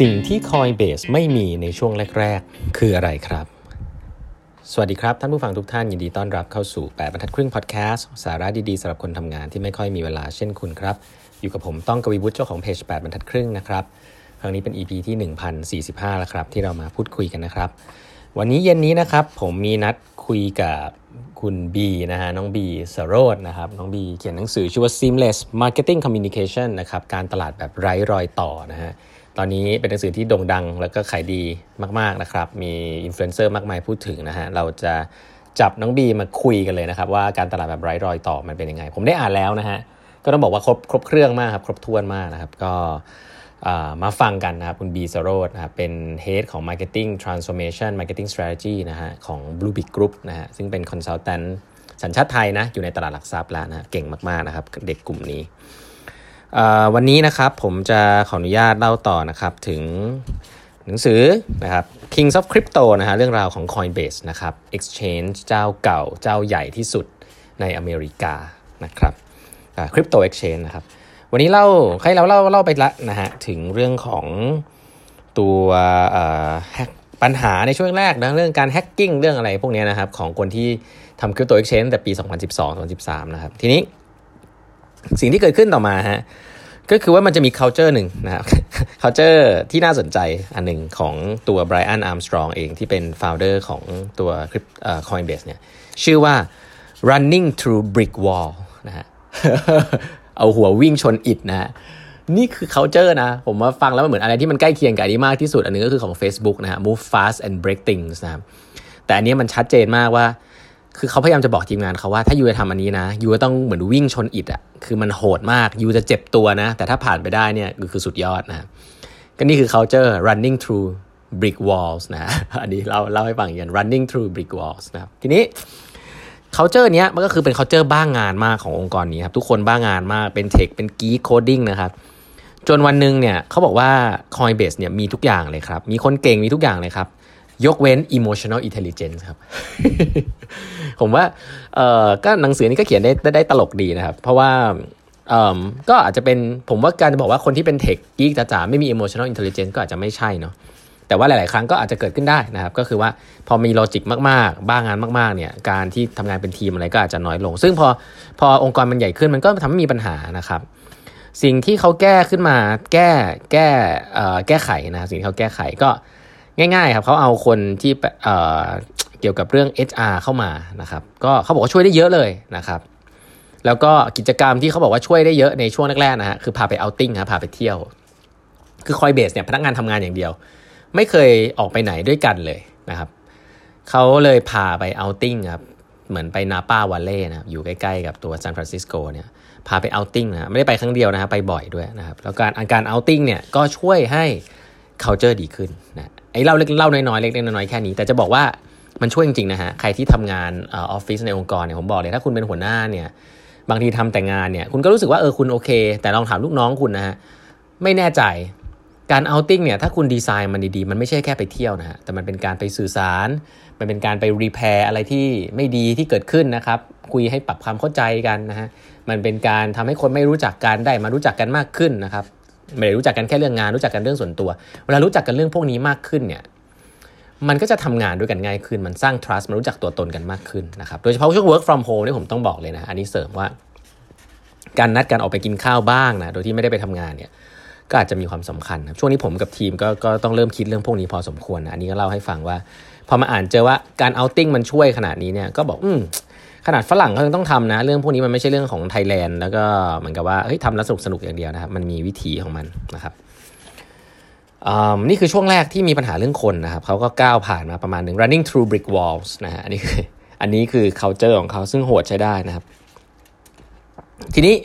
สิ่งที่ Coinbase ไม่มีในช่วงแรก ๆ คืออะไรครับ สวัสดีครับ ท่านผู้ฟังทุกท่านยินดีต้อนรับเข้าสู่ 8บรรทัดครึ่งพอดแคสต์สาระดี ๆสำหรับคนทำงานที่ไม่ค่อยมีเวลาเช่นคุณครับ อยู่กับผมต้องกวีวุฒิเจ้าของเพจ 8บรรทัดครึ่งนะครับ ครั้งนี้เป็น EP ที่ 1045 แล้วครับ ที่เรามาพูดคุยกันนะครับ วันนี้เย็นนี้นะครับ ผมมีนัดคุยกับคุณบีนะฮะน้องบีสโรดนะครับน้องบีเขียนหนังสือชื่อว่า seamless marketing communication นะครับการตลาดแบบไร้รอยต่อนะฮะ ตอนนี้เป็นหนังสือที่โด่งดังแล้วก็ขายดีมากๆนะครับ มีอินฟลูเอนเซอร์มากมายพูดถึงนะฮะ เราจะจับน้องบีมาคุยกันเลยนะครับ ว่าการตลาดแบบไร้รอยต่อมันเป็นยังไง ผมได้อ่านแล้วนะฮะ ก็ต้องบอกว่าครบครบเครื่องมากครับ ครบถ้วนมากนะครับ ก็มาฟังกันนะครับ คุณบีสโรดนะครับเป็น Head ของ Marketing Transformation Marketing Strategy นะฮะของ Blue Big Group นะฮะซึ่งเป็น Consultant สัญชาติไทยนะอยู่ในตลาดหลักทรัพย์แล้วนะเก่งมาก ๆ นะครับ เด็กกลุ่มนี้ วันนี้นะครับผมจะขออนุญาตเล่าต่อนะครับถึงหนังสือนะครับ Kings of Crypto นะฮะเรื่องราวของ Coinbase นะครับ Exchange เจ้าเก่าเจ้าใหญ่ที่สุดในอเมริกานะครับ Crypto Exchange นะครับ วันนี้เล่าให้เราเล่าเล่าไปละนะฮะถึงเรื่องของตัวปัญหาในช่วงแรกนะเรื่องการแฮกกิ้งเรื่องอะไรพวกนี้นะครับของคนที่ทำคริปโตเอ็กชแนนแต่ปี 2012-2013 นะครับ ทีนี้ สิ่งที่เกิดขึ้นต่อมาฮะก็คือว่ามันจะมี culture หนึ่งนะครับ culture ที่น่าสนใจอันหนึ่งของตัว Brian Armstrong เองที่เป็น founder ของตัว Coinbase เนี่ยชื่อว่า running through brick wall นะฮะเอาหัววิ่งชนอิฐนะฮะนี่คือ culture นะ ผมว่าฟังแล้วมันเหมือนอะไรที่มันใกล้เคียงกับอันนี้มากที่สุด อันนึงก็คือของ Facebook นะฮะ move fast and break things นะครับแต่อันนี้มันชัดเจนมากว่า คือเขาพยายามจะบอกทีมงานเขาว่าถ้ายูจะทำอันนี้นะยูก็ต้องเหมือนวิ่งชนอิดอะคือมันโหดมากยูจะเจ็บตัวนะ แต่ถ้าผ่านไปได้เนี่ยคือสุดยอดนะก็นี่คือ culture running through brick walls นะอันนี้เราเล่าให้ฟังอย่าง running through brick walls นะครับทีนี้ culture เนี้ยมันก็คือเป็น culture บ้างงานมากขององค์กรนี้ครับทุกคนบ้างงานมากเป็นเทคเป็นกีโคดิ้งนะครับจนวันหนึ่งเนี่ยเขาบอกว่า Coinbase เนี่ยมีทุกอย่างเลยครับมีคนเก่งมีทุกอย่างเลยครับ ยกเว้น emotional intelligence ครับ ผมว่าเออก็หนังสือนี้ก็เขียนได้ได้ตลกดีนะครับ เพราะว่าเออก็อาจจะเป็นผมว่าการจะบอกว่าคนที่เป็นเทคกีกจ๋าไม่มี emotional intelligence ก็อาจจะไม่ใช่เนาะแต่ว่าหลาย ๆ ครั้งก็อาจจะเกิดขึ้นได้นะครับ ก็คือว่าพอมีโลจิกมาก ๆ บ้างงานมาก ๆ เนี่ย การที่ทำงานเป็นทีมอะไรก็อาจจะน้อยลง ซึ่งพอพอองค์กรมันใหญ่ขึ้นมันก็ทำให้มีปัญหานะครับ สิ่งที่เขาแก้ขึ้นมาแก้แก้แก้ไขนะสิ่งที่เขาแก้ไขก็ ง่ายๆครับเขาเอาคนที่เกี่ยวกับเรื่อง HR เข้ามานะครับก็เขาบอกว่าช่วยได้เยอะเลยนะครับแล้วก็กิจกรรมที่เขาบอกว่าช่วยได้เยอะในช่วงแรกๆนะฮะคือพาไป outing ครับพาไปเที่ยว คือ Coinbase เนี่ยพนักงานทำงานอย่างเดียว ไม่เคยออกไปไหนด้วยกันเลยนะครับเขาเลยพาไป outing ครับเหมือนไป Napa Valley นะครับอยู่ใกล้ๆกับตัวซานฟรานซิสโกเนี่ยพาไป outing นะไม่ได้ไปครั้งเดียวนะครับไปบ่อยด้วยนะครับแล้วการการ outing เนี่ยก็ช่วยให้ culture ดีขึ้นนะ ไอ้เล่าเล็กเล่าน้อยๆเล็กๆน้อยๆแค่นี้ แต่จะบอกว่ามันช่วยจริงๆนะฮะใครที่ทำงานออฟฟิศในองค์กรเนี่ยผมบอกเลยถ้าคุณเป็นหัวหน้าเนี่ยบางทีทำแต่งานเนี่ยคุณก็รู้สึกว่าเออคุณโอเค แต่ลองถามลูกน้องคุณนะฮะไม่แน่ใจการ outing เนี่ยถ้าคุณดีไซน์มันดีๆ มันไม่ใช่แค่ไปเที่ยวนะฮะแต่มันเป็นการไปสื่อสาร มันเป็นการไป repair อะไรที่ไม่ดีที่เกิดขึ้นนะครับ คุยให้ปรับความเข้าใจกันนะฮะมันเป็นการทำให้คนไม่รู้จักกันได้มารู้จักกันมากขึ้นนะครับ ไม่ได้รู้จักกันแค่เรื่องงานรู้จักกันเรื่องส่วนตัว เวลารู้จักกันเรื่องพวกนี้มากขึ้นเนี่ยมันก็จะทำงานด้วยกันง่ายขึ้น มันสร้าง trust มันรู้จักตัวตนกันมากขึ้นนะครับ โดยเฉพาะช่วง work from home นี่ผมต้องบอกเลยนะ อันนี้เสริมว่า การนัดกันออกไปกินข้าวบ้างนะ โดยที่ไม่ได้ไปทำงานเนี่ย ก็อาจจะมีความสำคัญช่วงนี้ผมกับทีมก็ก็ต้องเริ่มคิดเรื่องพวกนี้พอสมควรนะ อันนี้ก็เล่าให้ฟังว่า พอมาอ่านเจอว่าการเอาติ้งมันช่วยขนาดนี้เนี่ย ก็บอก อืม ขนาดฝรั่งเขายังต้องทำนะ เรื่องพวกนี้มันไม่ใช่เรื่องของไทยแลนด์แล้วก็เหมือนกับว่าเฮ้ยทำแล้วสนุกสนุกอย่างเดียวนะครับมันมีวิธีของมันนะครับนี่คือช่วงแรกที่มีปัญหาเรื่องคนนะครับเขาก็ก้าวผ่านมาประมาณหนึ่ง running through brick walls นะฮะอันนี้คืออันนี้คือ culture ของเขาซึ่งโหดใช้ได้นะครับ ทีนี้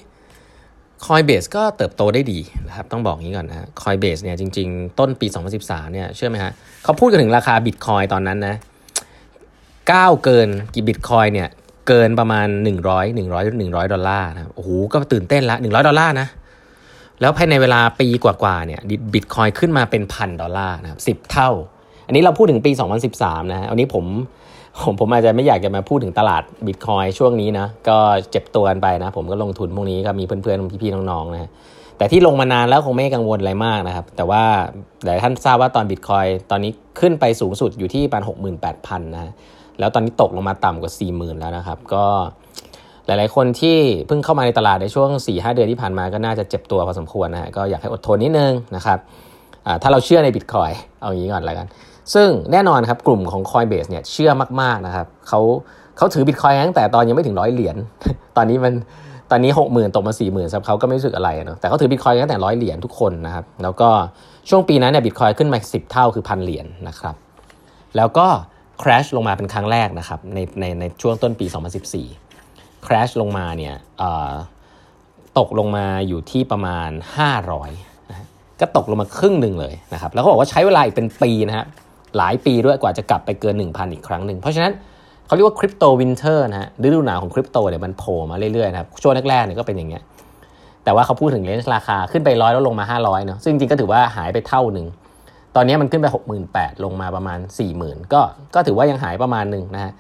Coinbase ก็เติบโตได้ดีนะครับ ต้องบอกงี้ก่อนนะ Coinbase เนี่ยจริง ๆ ต้นปี 2013 เนี่ยเชื่อไหมฮะเขาพูดกันถึงราคาบิตคอยตอนนั้นนะก้าวเกินกี่บิตคอยเนี่ย เกินประมาณ 100 100 100 ดอลลาร์นะโอ้โหก็ตื่นเต้นละ 100 ดอลลาร์นะ แล้วภายในเวลาปีกว่าๆเนี่ยบิตคอยขึ้นมาเป็นพันดอลลาร์นะครับสิบเท่า อันนี้เราพูดถึงปี 2013 นะวันนี้ผมผมผมอาจจะไม่อยากจะมาพูดถึงตลาดบิตคอยช่วงนี้นะ ก็เจ็บตัวกันไปนะ ผมก็ลงทุนพวกนี้ก็มีเพื่อนๆ พี่ๆ น้องๆ นะ แต่ที่ลงมานานแล้วคงไม่กังวลอะไรมากนะครับ แต่ว่าแต่ท่านทราบว่าตอนบิตคอยตอนนี้ขึ้นไปสูงสุดอยู่ที่ประมาณหกหมื่นแปดพันนะ แล้วตอนนี้ตกลงมาต่ำกว่า 4 0,000 แล้วนะครับ ก็หลาย ๆ คนที่เพิ่งเข้ามาในตลาดในช่วง 4-5 เดือนที่ผ่านมาก็น่าจะเจ็บตัวพอสมควรนะฮะก็อยากให้อดทนนิดนึงนะครับถ้าเราเชื่อในบิตคอยเอาอย่างนี้ก่อนแล้วกัน ซึ่งแน่นอนครับกลุ่มของ Coinbase เนี่ยเชื่อมาก ๆ นะครับเขาเขาถือบิตคอยตั้งแต่ตอนยังไม่ถึงร้อยเหรียญตอนนี้มันตอนนี้หกหมื่นตกมาสี่หมื่นสำหรับเขาก็ไม่รู้สึกอะไรเนาะแต่เขาถือบิตคอยตั้งแต่ร้อยเหรียญทุกคนนะครับแล้วก็ช่วงปีนั้นเนี่ยบิตคอยขึ้นมาสิบเท่าคือพันเหรียญนะครับแล้วก็ crash ลงมาเป็นครั้งแรกนะครับในในในช่วงต้นปี 2014 crash ลงมาเนี่ยตกลงมาอยู่ที่ประมาณ 500นะก็ตกลงมาครึ่งหนึ่งเลยนะครับแล้วก็บอกว่าใช้เวลาอีกเป็นปีนะฮะหลายปีด้วยกว่าจะกลับไปเกิน 1,000 อีกครั้งหนึ่งเพราะฉะนั้นเขาเรียกว่า crypto winter นะฮะฤดูหนาวของคริปโตเนี่ยมันโผล่มาเรื่อยๆนะครับช่วงแรกๆเนี่ยก็เป็นอย่างเงี้ยแต่ว่าเขาพูดถึง range ราคาขึ้นไปร้อยแล้วลงมา 500เนาะซึ่งจริงก็ถือว่าหายไปเท่าหนึ่ง ตอนนี้มันขึ้นไป 68,000 ลงมาประมาณ 40,000 ก็ก็ถือว่ายังหายประมาณหนึ่งนะฮะ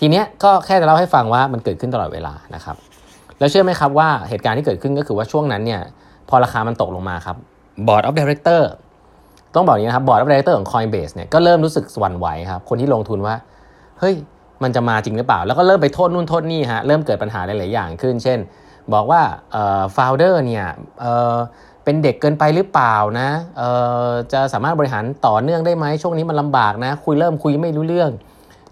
ทีเนี้ยก็แค่จะเล่าให้ฟังว่ามันเกิดขึ้นตลอดเวลานะครับแล้วเชื่อไหมครับว่าเหตุการณ์ที่เกิดขึ้นก็คือว่าช่วงนั้นเนี่ยพอราคามันตกลงมาครับ Board of Director ต้องบอกอย่างนี้นะครับ Board of Director ของ Coinbase เนี่ยก็เริ่มรู้สึกหวั่นไหวครับคนที่ลงทุนว่าเฮ้ยมันจะมาจริงหรือเปล่า แล้วก็เริ่มไปโทษนู่นโทษนี่ฮะเริ่มเกิดปัญหาหลาย ๆ อย่างขึ้น เช่น บอกว่าเอ่อ founder เนี่ยเอ่อ เป็นเด็กเกินไปหรือเปล่านะเอ่อจะสามารถบริหารต่อเนื่องได้ไหมช่วงนี้มันลำบากนะ คุยเริ่มคุยไม่รู้เรื่อง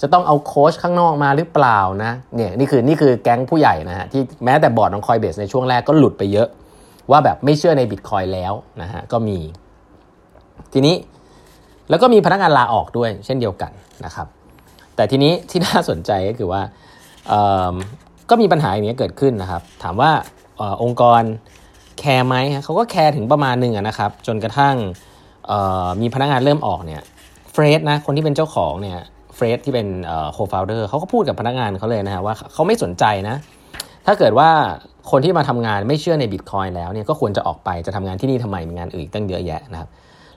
จะต้องเอาโค้ชข้างนอกมาหรือเปล่านะเนี่ยนี่คือนี่คือแก๊งผู้ใหญ่นะฮะที่แม้แต่บอร์ดของคอยเบสในช่วงแรกก็หลุดไปเยอะ ว่าแบบไม่เชื่อในบิตคอยแล้วนะฮะก็มี ทีนี้แล้วก็มีพนักงานลาออกด้วยเช่นเดียวกันนะครับ แต่ทีนี้ที่น่าสนใจก็คือว่าก็มีปัญหาอย่างนี้เกิดขึ้นนะครับ ถามว่าองค์กร แคร์ไหมเขาก็แคร์ถึงประมาณหนึ่งนะครับ จนกระทั่งมีพนักงานเริ่มออกเนี่ย Fred นะคนที่เป็นเจ้าของเนี่ย Fred ที่เป็น co-founder เขาก็พูดกับพนักงานเขาเลยนะฮะว่าเขาไม่สนใจนะถ้าเกิดว่าคนที่มาทำงานไม่เชื่อในบิตคอยน์แล้วเนี่ยก็ควรจะออกไปจะทำงานที่นี่ทำไมมีงานอื่นตั้งเยอะแยะนะครับ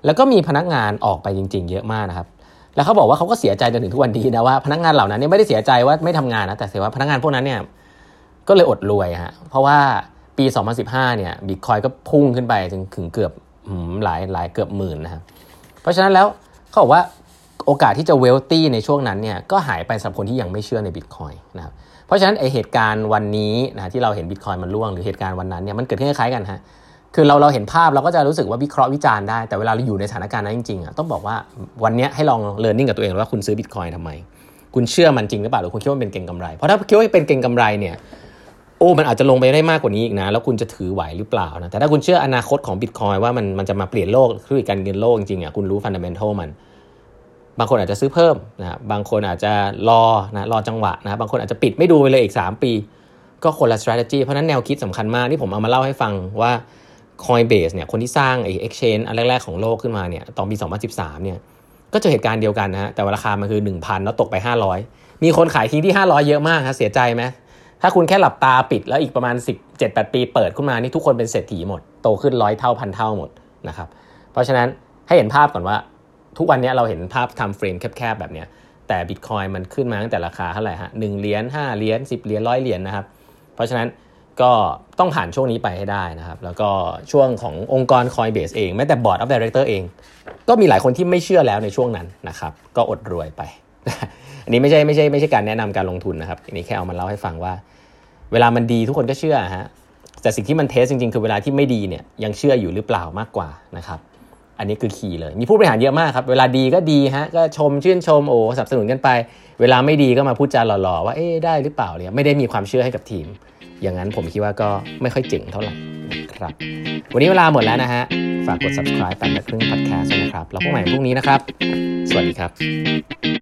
แล้วก็มีพนักงานออกไปจริง ๆ เยอะมากนะครับ แล้วเขาบอกว่าเขาก็เสียใจจนถึงทุกวันนี้นะว่าพนักงานเหล่านั้นเนี่ยไม่ได้เสียใจว่าไม่ทำงานนะแต่เสียว่าพนักงานพวกนั้นเนี่ยก็เลยอดรวยฮะเพราะว่า ปี 2015 เนี่ยบิตคอยก็พุ่งขึ้นไปจนถึงเกือบหลายหลายเกือบหมื่นนะครับเพราะฉะนั้นแล้วเขาบอกว่าโอกาสที่จะเวลตี้ในช่วงนั้นเนี่ยก็หายไปสำหรับคนที่ยังไม่เชื่อในบิตคอยนะครับเพราะฉะนั้นไอเหตุการณ์วันนี้นะที่เราเห็นบิตคอยมันร่วงหรือเหตุการณ์วันนั้นเนี่ยมันเกิดขึ้นคล้ายกันฮะคือเราเราเห็นภาพเราก็จะรู้สึกว่าวิเคราะห์วิจารณ์ได้ แต่เวลาเราอยู่ในสถานการณ์นั้นจริงๆอะต้องบอกว่าวันนี้ให้ลองเรียนรู้กับตัวเองว่าคุณซื้อบิตคอยทำไม คุณเชื่อมันจริงหรือเปล่าหรือคุณคิดว่าเป็นเก่งกำไร เพราะถ้าคิดว่าเป็นเก่งกำไรเนี่ย โอ้มันอาจจะลงไปได้มากกว่านี้อีกนะ แล้วคุณจะถือไหวหรือเปล่านะแต่ถ้าคุณเชื่ออนาคตของบิตคอยว่ามันมันจะมาเปลี่ยนโลกธุรกิจการเงินโลกจริงๆอะคุณรู้ฟันเดเมนทัลมันบางคนอาจจะซื้อเพิ่มนะบางคนอาจจะรอนะรอจังหวะนะบางคนอาจจะปิดไม่ดูไปเลยอีก 3 ปี ก็คนละ strategy เพราะนั้นแนวคิดสำคัญมากที่ผมเอามาเล่าให้ฟังว่า Coinbase เนี่ยคนที่สร้างไอ้ exchange อันแรก ๆ ของโลกขึ้นมาเนี่ยตอนปี 2013 เนี่ยก็เจอเหตุการณ์เดียวกันนะฮะแต่ว่าราคามันคือ 1,000 แล้วตกไป 500 มีคนขายทิ้งที่ 500 เยอะมากครับเสียใจไหม ถ้าคุณแค่หลับตาปิดแล้วอีกประมาณ 17-8 ปีเปิดขึ้นมานี่ทุกคนเป็นเศรษฐีหมด โตขึ้นร้อยเท่าพันเท่าหมดนะครับเพราะฉะนั้นให้เห็นภาพก่อนว่า ทุกวันนี้เราเห็นภาพทำเฟรมแคบๆแบบนี้แต่บิตคอยมันขึ้นมาตั้งแต่ราคาเท่าไหร่ฮะหนึ่งเหรียญห้าเหรียญสิบเหรียญร้อยเหรียญนะครับ เพราะฉะนั้นก็ต้องผ่านช่วงนี้ไปให้ได้นะครับ แล้วก็ช่วงขององค์กร Coinbase เองแม้แต่ Board of Director เอง ก็มีหลายคนที่ไม่เชื่อแล้วในช่วงนั้นนะครับ ก็อดรวยไป อันนี้ไม่ใช่ไม่ใช่ไม่ใช่การแนะนำการลงทุนนะครับอันนี้แค่เอามาเล่าให้ฟังว่า เวลามันดีทุกคนก็เชื่อฮะแต่สิ่งที่มันเทสจริงๆ คือเวลาที่ไม่ดีเนี่ยยังเชื่ออยู่หรือเปล่ามากกว่านะครับอันนี้คือคีย์เลย มีผู้บริหารเยอะมากครับ เวลาดีก็ดีฮะ ก็ชมชื่นชมโอ้สนับสนุนกันไป เวลาไม่ดีก็มาพูดจาหล่อๆ ว่าเอ๊ได้หรือเปล่าเนี่ยไม่ได้มีความเชื่อให้กับทีม อย่างนั้นผมคิดว่าก็ไม่ค่อยเจ๋งเท่าไหร่ครับ วันนี้เวลาหมดแล้วนะฮะ ฝากกด subscribe แปดครึ่ง podcast นะครับ แล้วพบใหม่พรุ่งนี้นะครับ สวัสดีครับ